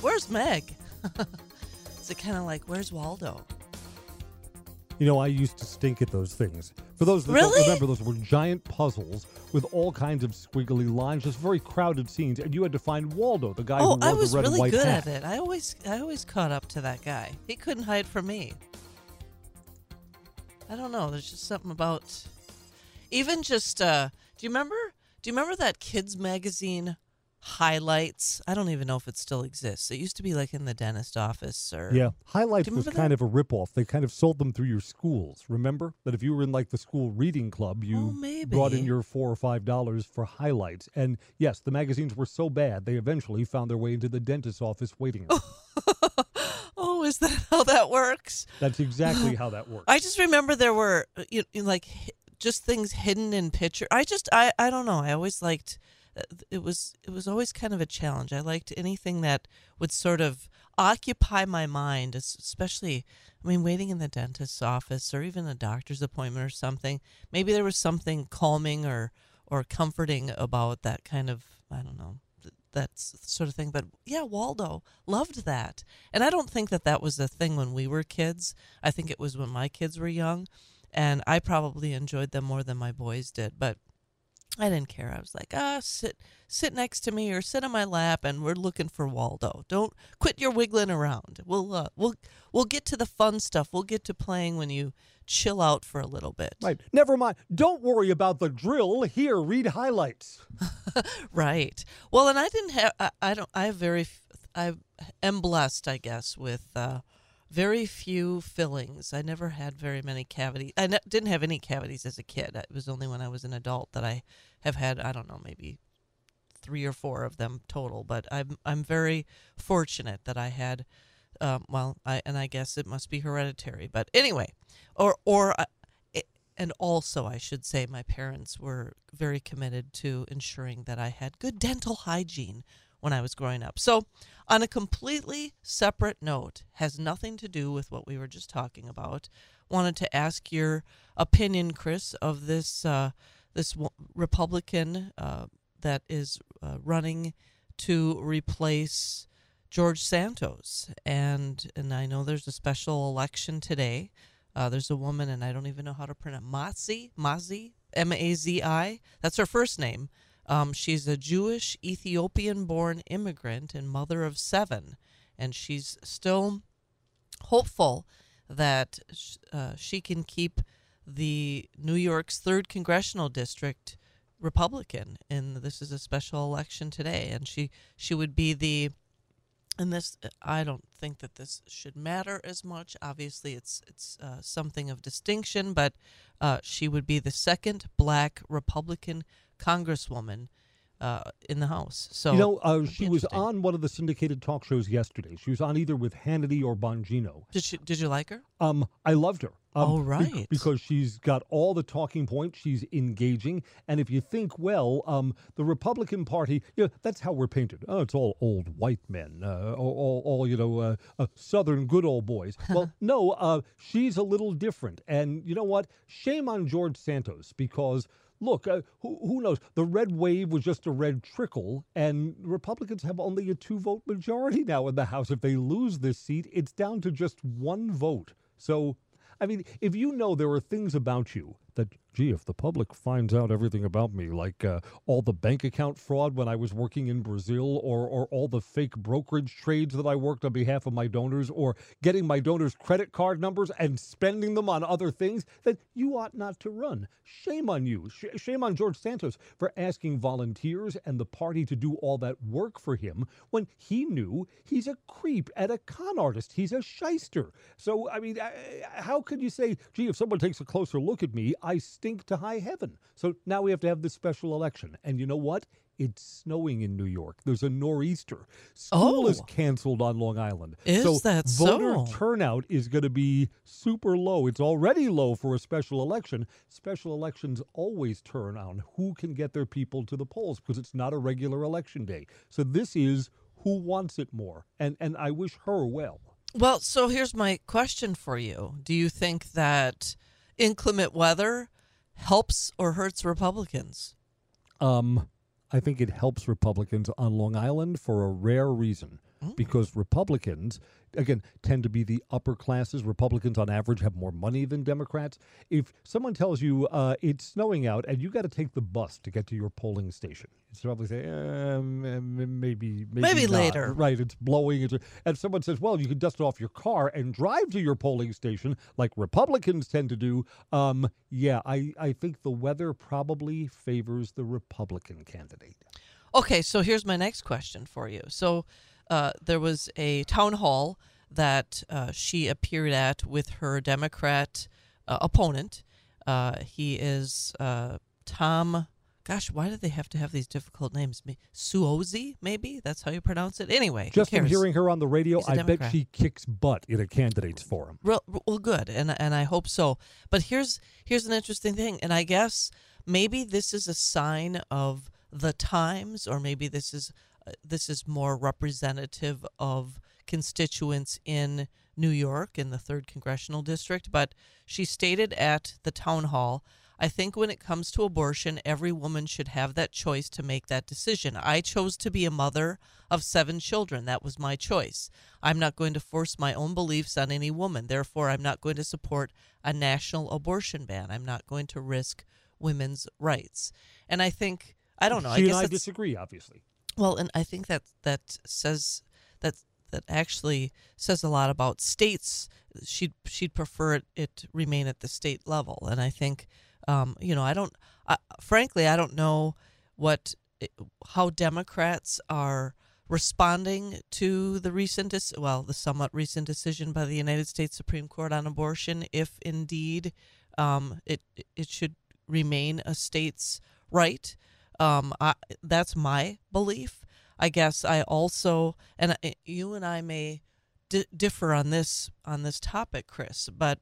Where's Meg? Is it kind of like, where's Waldo? You know, I used to stink at those things. For those that Really? don't remember, those were giant puzzles with all kinds of squiggly lines, just very crowded scenes, and you had to find Waldo, the guy Oh, who wore I was the red really and white good hat. at it. I always, I always caught up to that guy. He couldn't hide from me. I don't know. There's just something about, even just. uh Do you remember? Do you remember that kids magazine highlights? I don't even know if it still exists. It used to be like in the dentist office or Yeah, highlights was kind that? of a ripoff. They kind of sold them through your schools. Remember that if you were in like the school reading club, you Oh, brought in your four or five dollars for highlights. And yes, the magazines were so bad they eventually found their way into the dentist's office waiting room. oh, is that how that works? That's exactly how that works. I just remember there were uh, you, know, like just things hidden in picture. I just I I don't know. I always liked it was it was always kind of a challenge. I liked anything that would sort of occupy my mind, especially I mean waiting in the dentist's office or even a doctor's appointment or something. Maybe there was something calming or or comforting about that kind of I don't know that sort of thing. But yeah, Waldo loved that, and I don't think that that was a thing when we were kids. I think it was when my kids were young, and I probably enjoyed them more than my boys did. But I didn't care. I was like, ah, sit, sit next to me or sit on my lap, and we're looking for Waldo. Don't quit your wiggling around. We'll, uh, we'll, we'll get to the fun stuff. We'll get to playing when you chill out for a little bit. right. Never mind. Don't worry about the drill. Here, read highlights. Right. Well, and I didn't have. I, I don't. I have very. I am blessed, I guess, with uh, very few fillings. I never had very many cavities. I ne- didn't have any cavities as a kid. It was only when I was an adult that I have had. I don't know, maybe three or four of them total. But I'm I'm very fortunate that I had. Um, well, I and I guess it must be hereditary. But anyway, or or. It, and also, I should say, my parents were very committed to ensuring that I had good dental hygiene when I was growing up. So, on a completely separate note, has nothing to do with what we were just talking about. Wanted to ask your opinion, Chris, of this uh, this Republican uh, that is uh, running to replace George Santos, and and I know there's a special election today. Uh, there's a woman, and I don't even know how to pronounce Mazi, Mazi, M A Z I. That's her first name. Um, she's a Jewish Ethiopian-born immigrant and mother of seven, and she's still hopeful that uh, she can keep the New York's third congressional district Republican. And this is a special election today, and she she would be the and this I don't think that this should matter as much. Obviously, it's it's uh, something of distinction, but uh, she would be the second black Republican congresswoman uh, in the House. So you know, uh, she was on one of the syndicated talk shows yesterday. She was on either with Hannity or Bongino. Did she? Did you like her? Um, I loved her. Um, bec- right. because she's got all the talking points. She's engaging, and if you think well, um, the Republican Party, you know, that's how we're painted. Oh, it's all old white men, uh, all, all, all you know, uh, uh, Southern good old boys. well, no, uh, she's a little different, and you know what? Shame on George Santos because. Look, uh, who, who knows? The red wave was just a red trickle, and Republicans have only a two vote majority now in the House. If they lose this seat, it's down to just one vote. So, I mean, if you know there are things about you that, gee, if the public finds out everything about me, like uh, all the bank account fraud when I was working in Brazil, or, or all the fake brokerage trades that I worked on behalf of my donors, or getting my donors' credit card numbers and spending them on other things, then you ought not to run. Shame on you. Sh- shame on George Santos for asking volunteers and the party to do all that work for him when he knew he's a creep and a con artist. He's a shyster. So, I mean, uh, how could you say, gee, if someone takes a closer look at me, I stink to high heaven? So now we have to have this special election. And you know what? It's snowing in New York. There's a nor'easter. School is Oh. canceled on Long Island. Is so that voter so? turnout is going to be super low. It's already low for a special election. Special elections always turn on who can get their people to the polls because it's not a regular election day. So this is who wants it more. And and I wish her well. Well, so here's my question for you. Do you think that inclement weather helps or hurts Republicans? Um, I think it helps Republicans on Long Island for a rare reason. Because Republicans, again, tend to be the upper classes. Republicans, on average, have more money than Democrats. If someone tells you uh, it's snowing out and you got to take the bus to get to your polling station, it's probably say, um, maybe, maybe, Maybe not." later. Right? It's blowing. It's, and someone says, well, you can dust off your car and drive to your polling station, like Republicans tend to do. Um, yeah, I, I think the weather probably favors the Republican candidate. Okay, so here's my next question for you. So uh, there was a town hall that uh, she appeared at with her Democrat uh, opponent. Uh, he is uh, Tom. Gosh, why do they have to have these difficult names? Me- Suozzi, maybe that's how you pronounce it. Anyway, Just from hearing her on the radio, I bet she kicks butt in a candidates forum. Well, well, good, and and I hope so. But here's here's an interesting thing, and I guess maybe this is a sign of the times, or maybe this is this is more representative of constituents in New York in the third congressional district. But she stated at the town hall. I think when it comes to abortion, every woman should have that choice to make that decision. I chose to be a mother of seven children. That was my choice. I'm not going to force my own beliefs on any woman. Therefore, I'm not going to support a national abortion ban. I'm not going to risk women's rights. And I think I don't know. She I guess and I disagree, obviously. Well, and I think that that says that that actually says a lot about states. She'd she'd prefer it, it remain at the state level, and I think, um, you know, I don't. I, frankly, I don't know what how Democrats are responding to the recent, well, the somewhat recent decision by the United States Supreme Court on abortion, if indeed um, it it should remain a state's right. Um, I, that's my belief. I guess I also, and you and I may di- differ on this on this topic, Chris. But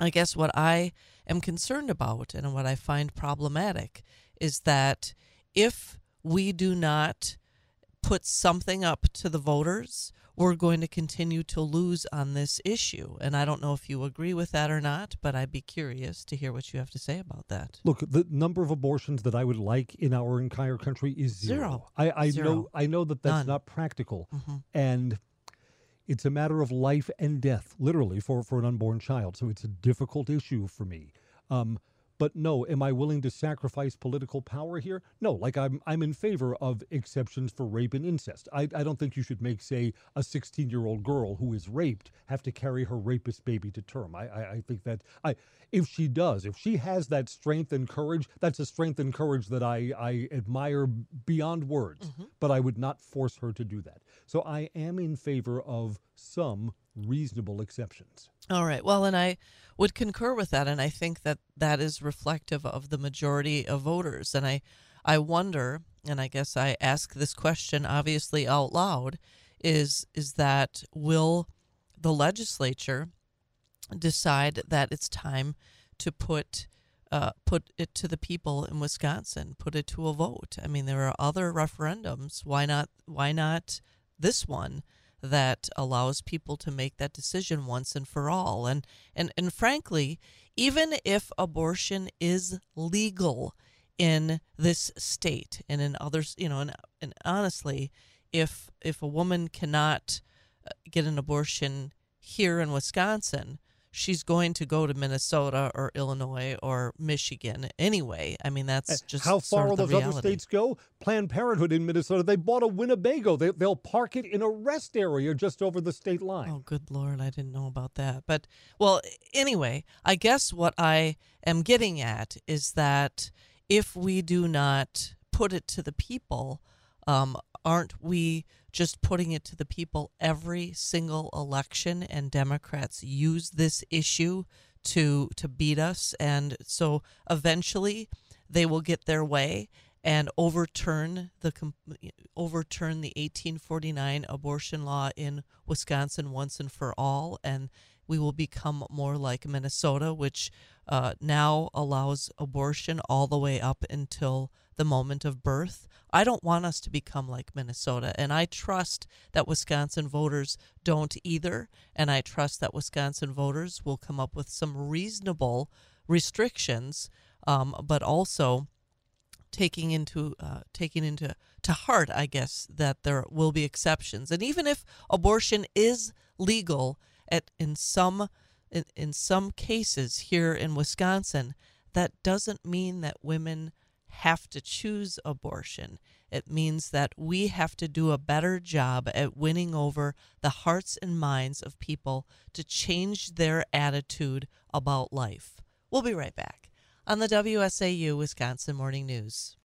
I guess what I am concerned about and what I find problematic is that if we do not put something up to the voters, we're going to continue to lose on this issue. And I don't know if you agree with that or not, but I'd be curious to hear what you have to say about that. Look, the number of abortions that I would like in our entire country is zero. Zero. I, I Zero. know I know that that's None. not practical. Mhm. And it's a matter of life and death, literally, for, for an unborn child. So it's a difficult issue for me. Um, but no, am I willing to sacrifice political power here? No, like I'm I'm in favor of exceptions for rape and incest. I, I don't think you should make, say, a 16 year old girl who is raped have to carry her rapist baby to term. I, I, I think that I if she does, if she has that strength and courage, that's a strength and courage that I, I admire beyond words. Mm-hmm. But I would not force her to do that. So I am in favor of some reasonable exceptions. All right. Well, and I would concur with that, and I think that that is reflective of the majority of voters. And I, I wonder, and I guess I ask this question obviously out loud, is is that will the legislature decide that it's time to put uh, put it to the people in Wisconsin, put it to a vote. I mean, there are other referendums. Why not? Why not this one that allows people to make that decision once and for all? And and and frankly, even if abortion is legal in this state and in others, you know, and, and honestly, if if a woman cannot uh, get an abortion here in Wisconsin, she's going to go to Minnesota or Illinois or Michigan anyway. I mean, that's just How far will the those other states go? Planned Parenthood in Minnesota, they bought a Winnebago. They, they'll park it in a rest area just over the state line. Oh, good lord, I didn't know about that. But well, anyway, I guess what I am getting at is that if we do not put it to the people, um, aren't we just putting it to the people every single election? And Democrats use this issue to to beat us, and so eventually they will get their way and overturn the overturn the 1849 abortion law in Wisconsin once and for all, and we will become more like Minnesota, which uh, now allows abortion all the way up until the moment of birth. I don't want us to become like Minnesota, and I trust that Wisconsin voters don't either, and I trust that Wisconsin voters will come up with some reasonable restrictions, um, but also taking into uh, taking into to heart, I guess, that there will be exceptions, and even if abortion is legal at in some in, in some cases here in Wisconsin, that doesn't mean that women have to choose abortion. It means that we have to do a better job at winning over the hearts and minds of people to change their attitude about life. We'll be right back on the WSAU Wisconsin Morning News.